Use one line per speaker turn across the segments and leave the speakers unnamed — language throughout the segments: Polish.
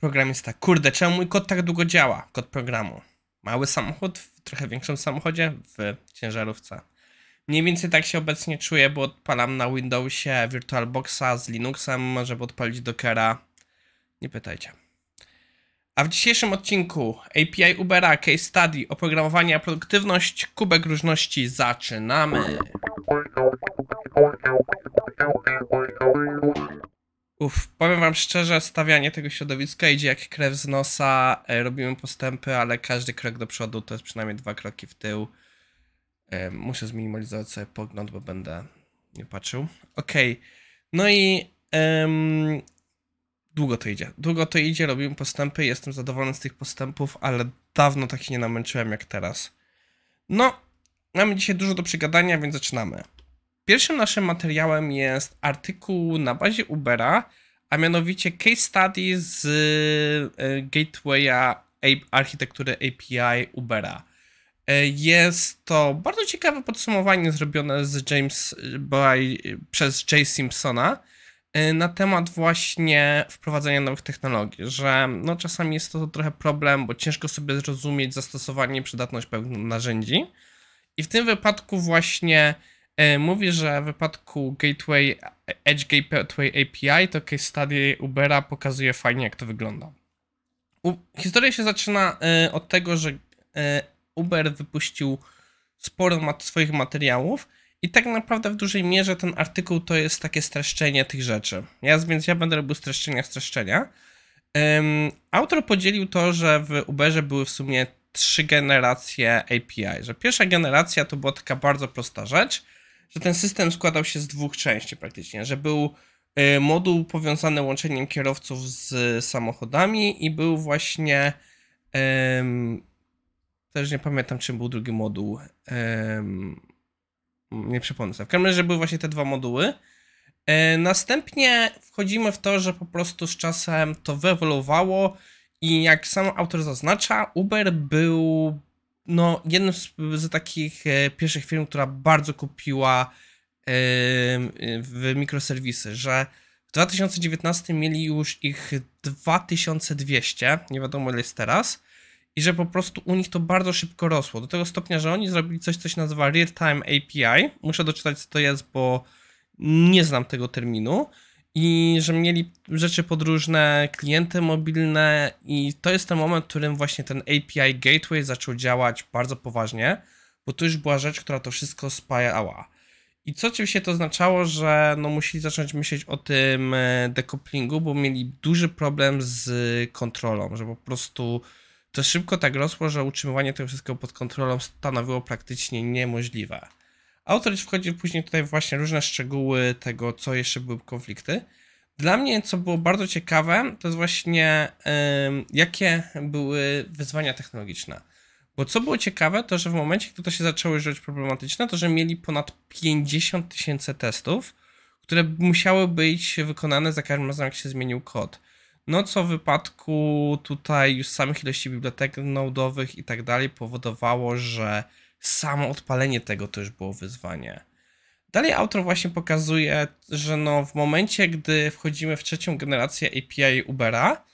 Programista. Kurde, czemu mój kod tak długo działa? Kod programu. Mały samochód w trochę większym samochodzie w ciężarówce. Mniej więcej tak się obecnie czuję, bo odpalam na Windowsie VirtualBoxa z Linuxem, żeby odpalić Dockera. Nie pytajcie. A w dzisiejszym odcinku API Ubera, case study, oprogramowanie produktywność, kubek różności, zaczynamy! Uff, powiem wam szczerze, stawianie tego środowiska idzie jak krew z nosa, e, robimy postępy, ale każdy krok do przodu to jest przynajmniej dwa kroki w tył. E, muszę zminimalizować sobie pogląd, bo będę nie patrzył. Okej, okay. no i em, długo to idzie. Długo to idzie, robimy postępy, jestem zadowolony z tych postępów, ale dawno tak się nie namęczyłem jak teraz. No, mamy dzisiaj dużo do przegadania, więc zaczynamy. Pierwszym naszym materiałem jest artykuł na bazie Ubera, a mianowicie case study z e, gatewaya architektury API Ubera. E, jest to bardzo ciekawe podsumowanie zrobione z James by, przez Jay Simpsona e, na temat właśnie wprowadzania nowych technologii, że no czasami jest to trochę problem, bo ciężko sobie zrozumieć zastosowanie i przydatność pewnych narzędzi. I w tym wypadku właśnie mówi, że w wypadku Gateway, Edge Gateway API to case study Ubera pokazuje fajnie, jak to wygląda. U, historia się zaczyna y, od tego, że y, Uber wypuścił sporo mat swoich materiałów i tak naprawdę w dużej mierze ten artykuł to jest takie streszczenie tych rzeczy. Ja, więc ja będę robił streszczenia streszczenia. Um, autor podzielił to, że w Uberze były w sumie trzy generacje API. Że pierwsza generacja to była taka bardzo prosta rzecz – że ten system składał się z dwóch części praktycznie, że był y, moduł powiązany łączeniem kierowców z samochodami i był właśnie um, też nie pamiętam czym był drugi moduł um, nie przypomnę sobie. W każdym razie były właśnie te dwa moduły. E, następnie wchodzimy w to, że po prostu z czasem to wyewoluowało i jak sam autor zaznacza, Uber był no, z, z takich e, pierwszych firm, która bardzo kupiła e, w mikroserwisy, że w 2019 mieli już ich 2200, nie wiadomo ile jest teraz, i że po prostu u nich to bardzo szybko rosło. Do tego stopnia, że oni zrobili coś, co się nazywa Real Time API. Muszę doczytać, co to jest, bo nie znam tego terminu i że mieli rzeczy podróżne, klienty mobilne i to jest ten moment, w którym właśnie ten API Gateway zaczął działać bardzo poważnie, bo to już była rzecz, która to wszystko spajała. I co oczywiście to oznaczało, że no musieli zacząć myśleć o tym e, decouplingu, bo mieli duży problem z kontrolą, że po prostu to szybko tak rosło, że utrzymywanie tego wszystkiego pod kontrolą stanowiło praktycznie niemożliwe. Autor wchodzi później tutaj właśnie różne szczegóły tego, co jeszcze były konflikty. Dla mnie, co było bardzo ciekawe, to jest właśnie jakie były wyzwania technologiczne. Bo co było ciekawe, to że w momencie, gdy to się zaczęło żyć problematyczne, to że mieli ponad 50 tysięcy testów, które musiały być wykonane za każdym razem, jak się zmienił kod. No co w wypadku tutaj już samych ilości bibliotek nodowych i tak dalej powodowało, że samo odpalenie tego to już było wyzwanie. Dalej autor właśnie pokazuje, że no w momencie, gdy wchodzimy w trzecią generację API Ubera,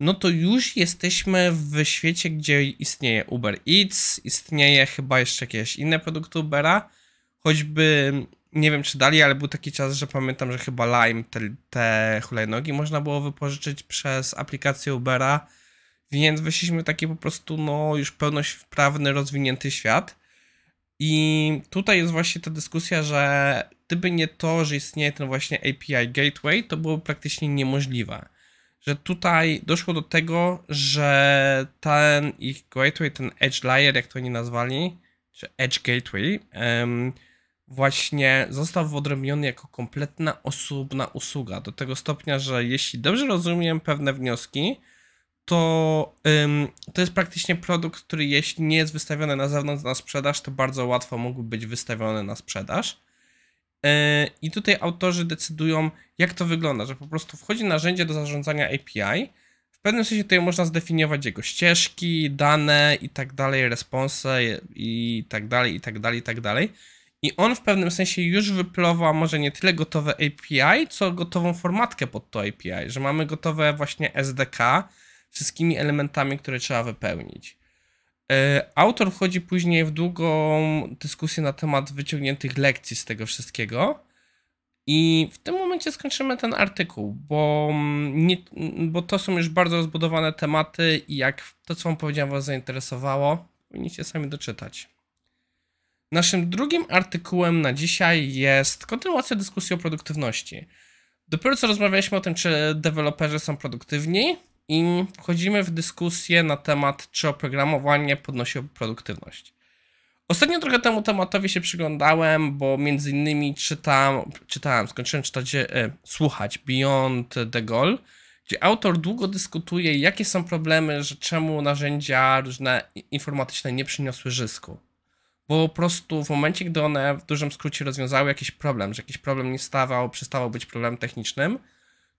no to już jesteśmy w świecie, gdzie istnieje Uber Eats, istnieje chyba jeszcze jakieś inne produkty Ubera, choćby nie wiem czy dalej, ale był taki czas, że pamiętam, że chyba Lime te, te hulajnogi można było wypożyczyć przez aplikację Ubera, więc weszliśmy taki po prostu no już pełnosprawny, rozwinięty świat. I tutaj jest właśnie ta dyskusja, że gdyby nie to, że istnieje ten właśnie API Gateway, to byłoby praktycznie niemożliwe. Że tutaj doszło do tego, że ten ich gateway, ten Edge Layer, jak to oni nazwali, czy Edge Gateway, właśnie został wyodrębniony jako kompletna osobna usługa. Do tego stopnia, że jeśli dobrze rozumiem pewne wnioski, to, ym, to jest praktycznie produkt, który jeśli nie jest wystawiony na zewnątrz na sprzedaż, to bardzo łatwo mógłby być wystawiony na sprzedaż. Yy, I tutaj autorzy decydują, jak to wygląda, że po prostu wchodzi narzędzie do zarządzania API. W pewnym sensie tutaj można zdefiniować jego ścieżki, dane i tak dalej, response i tak dalej, i tak dalej, i tak dalej. I on w pewnym sensie już wyplowa może nie tyle gotowe API, co gotową formatkę pod to API, że mamy gotowe właśnie SDK, wszystkimi elementami, które trzeba wypełnić. E, autor wchodzi później w długą dyskusję na temat wyciągniętych lekcji z tego wszystkiego. I w tym momencie skończymy ten artykuł, bo, mm, nie, bo to są już bardzo rozbudowane tematy i jak to, co wam powiedziałem, was zainteresowało, powinniście sami doczytać. Naszym drugim artykułem na dzisiaj jest kontynuacja dyskusji o produktywności. Dopiero co rozmawialiśmy o tym, czy deweloperzy są produktywni, i wchodzimy w dyskusję na temat, czy oprogramowanie podnosi produktywność. Ostatnio trochę temu tematowi się przyglądałem, bo między innymi czytam, czytałem, skończyłem czytać, e, słuchać Beyond the Goal, gdzie autor długo dyskutuje, jakie są problemy, że czemu narzędzia różne informatyczne nie przyniosły zysku. Bo po prostu w momencie, gdy one w dużym skrócie rozwiązały jakiś problem, że jakiś problem nie stawał, przestawał być problemem technicznym,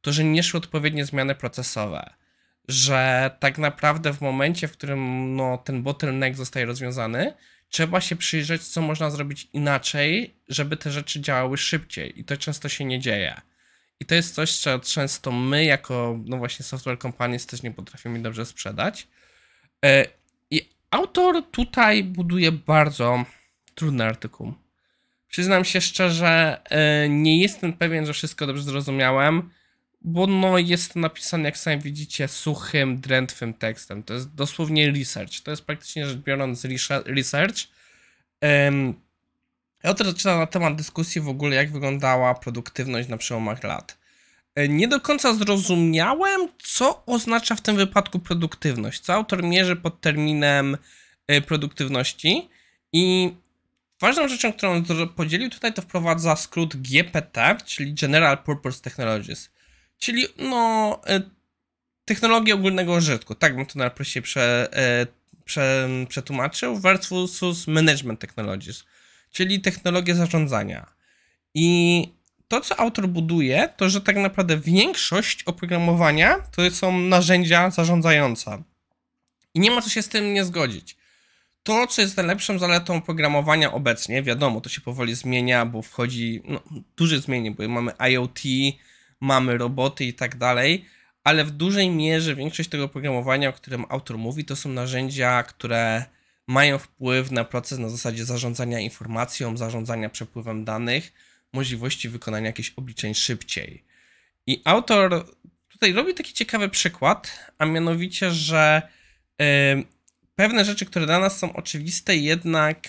to że nie szły odpowiednie zmiany procesowe że tak naprawdę w momencie, w którym no, ten bottleneck zostaje rozwiązany, trzeba się przyjrzeć, co można zrobić inaczej, żeby te rzeczy działały szybciej. I to często się nie dzieje. I to jest coś, co często my, jako no właśnie software companies, też nie potrafimy dobrze sprzedać. E, I autor tutaj buduje bardzo trudny artykuł. Przyznam się szczerze, e, nie jestem pewien, że wszystko dobrze zrozumiałem bo no jest napisane, jak sami widzicie, suchym, drętwym tekstem. To jest dosłownie research. To jest praktycznie rzecz biorąc research. Um, autor zaczyna na temat dyskusji w ogóle, jak wyglądała produktywność na przełomach lat. E, nie do końca zrozumiałem, co oznacza w tym wypadku produktywność, co autor mierzy pod terminem e, produktywności i ważną rzeczą, którą podzielił tutaj, to wprowadza skrót GPT, czyli General Purpose Technologies. Czyli no e, technologie ogólnego użytku, tak bym to najprościej prze, e, prze, przetłumaczył, versus management technologies, czyli technologie zarządzania. I to, co autor buduje, to że tak naprawdę większość oprogramowania to są narzędzia zarządzające. I nie ma co się z tym nie zgodzić. To, co jest najlepszą zaletą oprogramowania obecnie, wiadomo, to się powoli zmienia, bo wchodzi no, duże zmiany, bo mamy IoT, mamy roboty i tak dalej, ale w dużej mierze większość tego programowania, o którym autor mówi, to są narzędzia, które mają wpływ na proces na zasadzie zarządzania informacją, zarządzania przepływem danych, możliwości wykonania jakichś obliczeń szybciej. I autor tutaj robi taki ciekawy przykład, a mianowicie, że yy, pewne rzeczy, które dla nas są oczywiste, jednak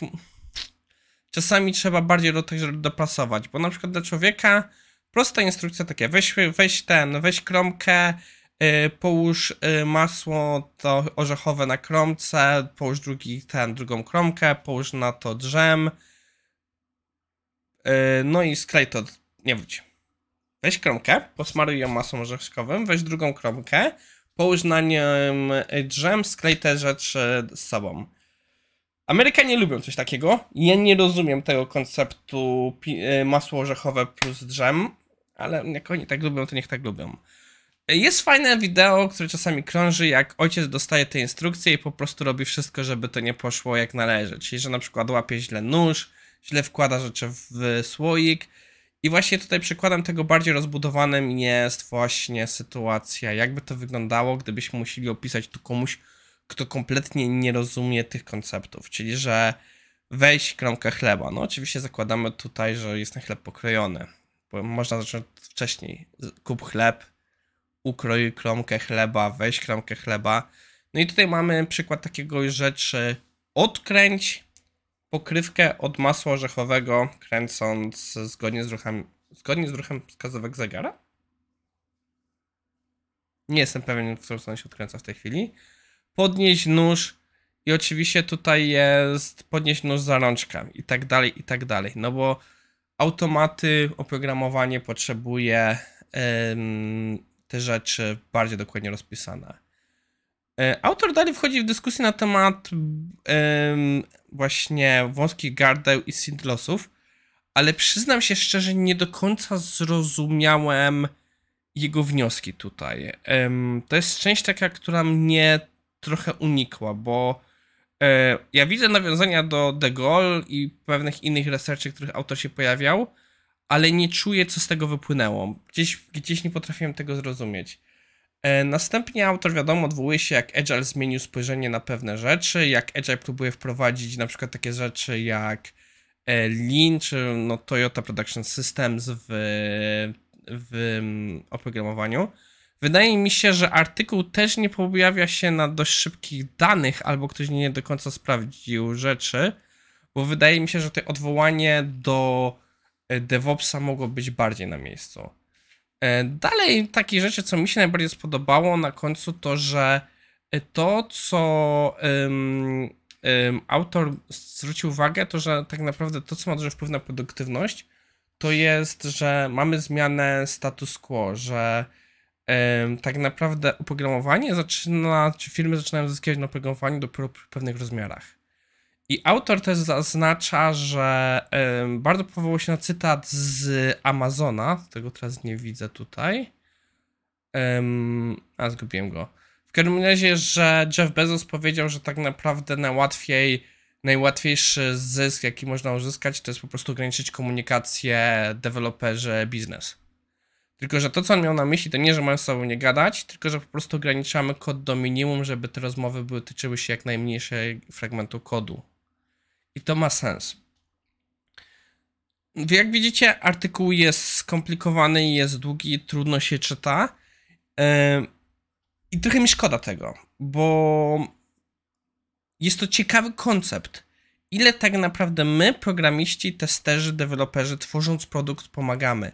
czasami trzeba bardziej do tego dopasować, bo na przykład dla człowieka Prosta instrukcja takie, weź, weź ten, weź kromkę, yy, połóż yy, masło to orzechowe na kromce, połóż drugi, ten, drugą kromkę, połóż na to drzem, yy, no i sklej to, nie wróć. Weź kromkę, posmaruj ją masą orzeszkową, weź drugą kromkę, połóż na nią drzem, sklej te rzeczy z sobą. Amerykanie lubią coś takiego. Ja nie rozumiem tego konceptu masło orzechowe plus drzem ale jak oni tak lubią, to niech tak lubią. Jest fajne wideo, które czasami krąży, jak ojciec dostaje te instrukcje i po prostu robi wszystko, żeby to nie poszło jak należy. Czyli, że na przykład łapie źle nóż, źle wkłada rzeczy w słoik. I właśnie tutaj przykładem tego bardziej rozbudowanym jest właśnie sytuacja, jakby to wyglądało, gdybyśmy musieli opisać tu komuś, kto kompletnie nie rozumie tych konceptów. Czyli, że weź kromkę chleba. No oczywiście zakładamy tutaj, że jest ten chleb pokrojony bo można zacząć wcześniej. Kup chleb, ukrój kromkę chleba, weź kromkę chleba. No i tutaj mamy przykład takiego rzeczy. Odkręć pokrywkę od masła orzechowego, kręcąc zgodnie z ruchem, zgodnie z ruchem wskazówek zegara. Nie jestem pewien, w którą stronę się odkręca w tej chwili. Podnieść nóż i oczywiście tutaj jest podnieść nóż za rączkę i tak dalej, i tak dalej. No bo automaty, oprogramowanie potrzebuje te rzeczy bardziej dokładnie rozpisane. E, autor dalej wchodzi w dyskusję na temat właśnie wąskich gardeł i syntlosów, ale przyznam się szczerze, nie do końca zrozumiałem jego wnioski tutaj. to jest część taka, która mnie trochę unikła, bo ja widzę nawiązania do De Gaulle i pewnych innych researchy, których autor się pojawiał, ale nie czuję, co z tego wypłynęło. Gdzieś, gdzieś nie potrafiłem tego zrozumieć. E, następnie autor, wiadomo, odwołuje się, jak Agile zmienił spojrzenie na pewne rzeczy, jak Agile próbuje wprowadzić na przykład takie rzeczy jak e, Lean czy no, Toyota Production Systems w, w mm, oprogramowaniu. Wydaje mi się, że artykuł też nie pojawia się na dość szybkich danych, albo ktoś nie do końca sprawdził rzeczy, bo wydaje mi się, że to odwołanie do e, DevOpsa mogło być bardziej na miejscu. E, dalej, takie rzeczy, co mi się najbardziej spodobało na końcu, to że to, co um, um, autor zwrócił uwagę, to że tak naprawdę to, co ma duży wpływ na produktywność, to jest, że mamy zmianę status quo, że tak naprawdę oprogramowanie zaczyna, czy firmy zaczynają zyskiwać na oprogramowaniu dopiero przy pewnych rozmiarach. I autor też zaznacza, że bardzo powołał się na cytat z Amazona, tego teraz nie widzę tutaj. A, zgubiłem go. W każdym razie, że Jeff Bezos powiedział, że tak naprawdę najłatwiej, najłatwiejszy zysk, jaki można uzyskać, to jest po prostu ograniczyć komunikację deweloperzy biznes. Tylko, że to, co on miał na myśli, to nie, że mają z sobą nie gadać, tylko, że po prostu ograniczamy kod do minimum, żeby te rozmowy były, tyczyły się jak najmniejszego fragmentu kodu. I to ma sens. Jak widzicie, artykuł jest skomplikowany jest długi, trudno się czyta. I trochę mi szkoda tego, bo jest to ciekawy koncept. Ile tak naprawdę my, programiści, testerzy, deweloperzy, tworząc produkt, pomagamy.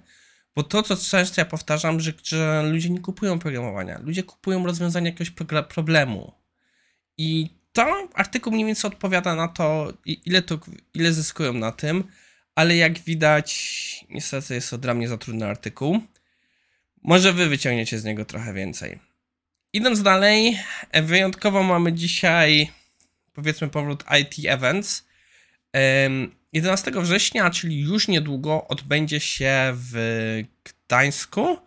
Bo to, co często ja powtarzam, że, że ludzie nie kupują programowania, ludzie kupują rozwiązania jakiegoś problemu. I to artykuł mniej więcej odpowiada na to, ile, to, ile zyskują na tym, ale jak widać, niestety jest to dla mnie za trudny artykuł. Może wy wyciągniecie z niego trochę więcej. Idąc dalej, wyjątkowo mamy dzisiaj, powiedzmy, powrót IT Events. 11 września, czyli już niedługo, odbędzie się w Gdańsku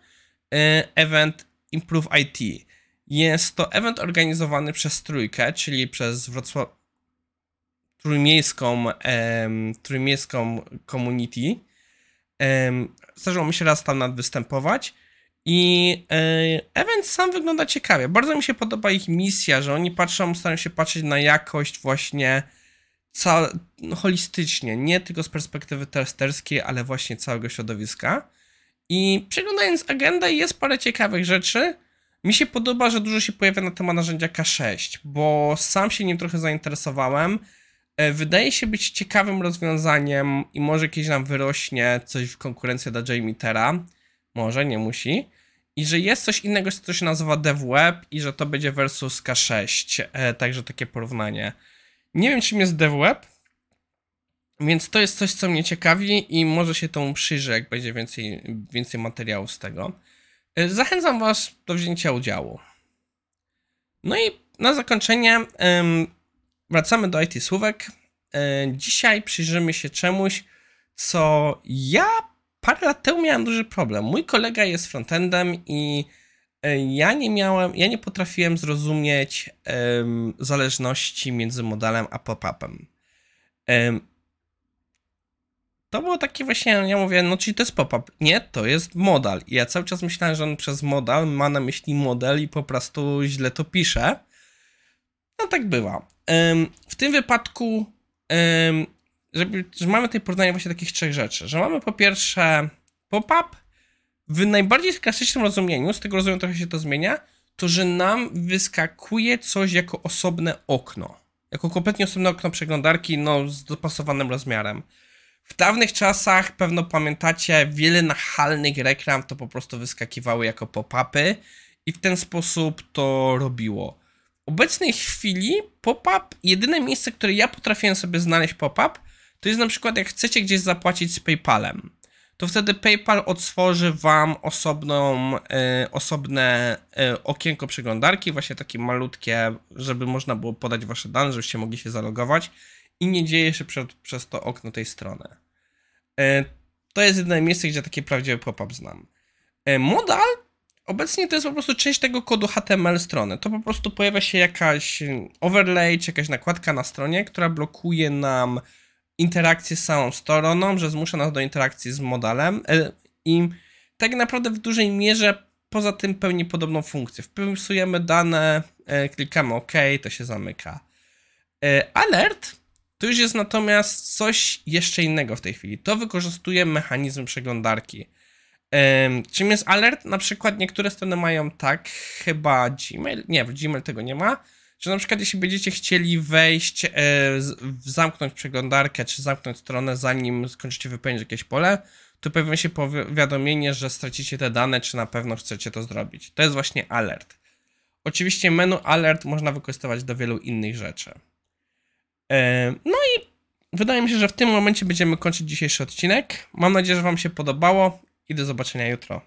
e, event Improve IT. Jest to event organizowany przez Trójkę, czyli przez Wrocław... Trójmiejską, trójmiejską community. Um, zdarzyło mi się raz tam nad występować i um, event sam wygląda ciekawie. Bardzo mi się podoba ich misja, że oni patrzą, starają się patrzeć na jakość właśnie ca- no, holistycznie, nie tylko z perspektywy testerskiej, ale właśnie całego środowiska. I przeglądając agendę jest parę ciekawych rzeczy, mi się podoba, że dużo się pojawia na temat narzędzia K6, bo sam się nim trochę zainteresowałem. E, wydaje się być ciekawym rozwiązaniem i może kiedyś nam wyrośnie coś w konkurencji dla JMeter'a. Może, nie musi. I że jest coś innego, co się nazywa DevWeb i że to będzie versus K6. E, także takie porównanie. Nie wiem, czym jest DevWeb, więc to jest coś, co mnie ciekawi i może się temu przyjrzę, jak będzie więcej, więcej materiałów z tego. E, zachęcam Was do wzięcia udziału. No i na zakończenie wracamy do IT Słówek. E, dzisiaj przyjrzymy się czemuś, co ja parę lat temu miałem duży problem. Mój kolega jest frontendem i ja nie miałem, ja nie potrafiłem zrozumieć zależności między modelem a pop-upem to było takie właśnie, ja mówię, no czyli to jest pop-up. Nie, to jest modal. I ja cały czas myślałem, że on przez modal ma na myśli model i po prostu źle to pisze. No tak bywa. W tym wypadku, żeby, że mamy tutaj porównanie właśnie takich trzech rzeczy. Że mamy po pierwsze pop-up w najbardziej klasycznym rozumieniu, z tego rozumienia trochę się to zmienia, to że nam wyskakuje coś jako osobne okno. Jako kompletnie osobne okno przeglądarki, no z dopasowanym rozmiarem. W dawnych czasach, pewno pamiętacie, wiele nachalnych reklam to po prostu wyskakiwały jako pop-upy i w ten sposób to robiło. W obecnej chwili pop-up, jedyne miejsce, które ja potrafiłem sobie znaleźć pop-up, to jest na przykład jak chcecie gdzieś zapłacić z PayPalem. To wtedy PayPal otworzy Wam osobną, e, osobne e, okienko przeglądarki, właśnie takie malutkie, żeby można było podać Wasze dane, żebyście mogli się zalogować i nie dzieje się przed, przez to okno tej strony. E, to jest jedyne miejsce, gdzie taki prawdziwy pop-up znam. Modal obecnie to jest po prostu część tego kodu HTML strony. To po prostu pojawia się jakaś overlay, czy jakaś nakładka na stronie, która blokuje nam interakcję z samą stroną, że zmusza nas do interakcji z modalem e, i tak naprawdę w dużej mierze poza tym pełni podobną funkcję. Wpisujemy dane, e, klikamy OK, to się zamyka. E, Alert to już jest natomiast coś jeszcze innego w tej chwili. To wykorzystuje mechanizm przeglądarki. Czym jest alert? Na przykład niektóre strony mają tak, chyba Gmail, nie, w Gmail tego nie ma, że na przykład jeśli będziecie chcieli wejść, e, zamknąć przeglądarkę, czy zamknąć stronę, zanim skończycie wypełnić jakieś pole, to pojawia się powiadomienie, że stracicie te dane, czy na pewno chcecie to zrobić. To jest właśnie alert. Oczywiście menu alert można wykorzystywać do wielu innych rzeczy. E, No i wydaje mi się, że w tym momencie będziemy kończyć dzisiejszy odcinek. Mam nadzieję, że Wam się podobało i do zobaczenia jutro.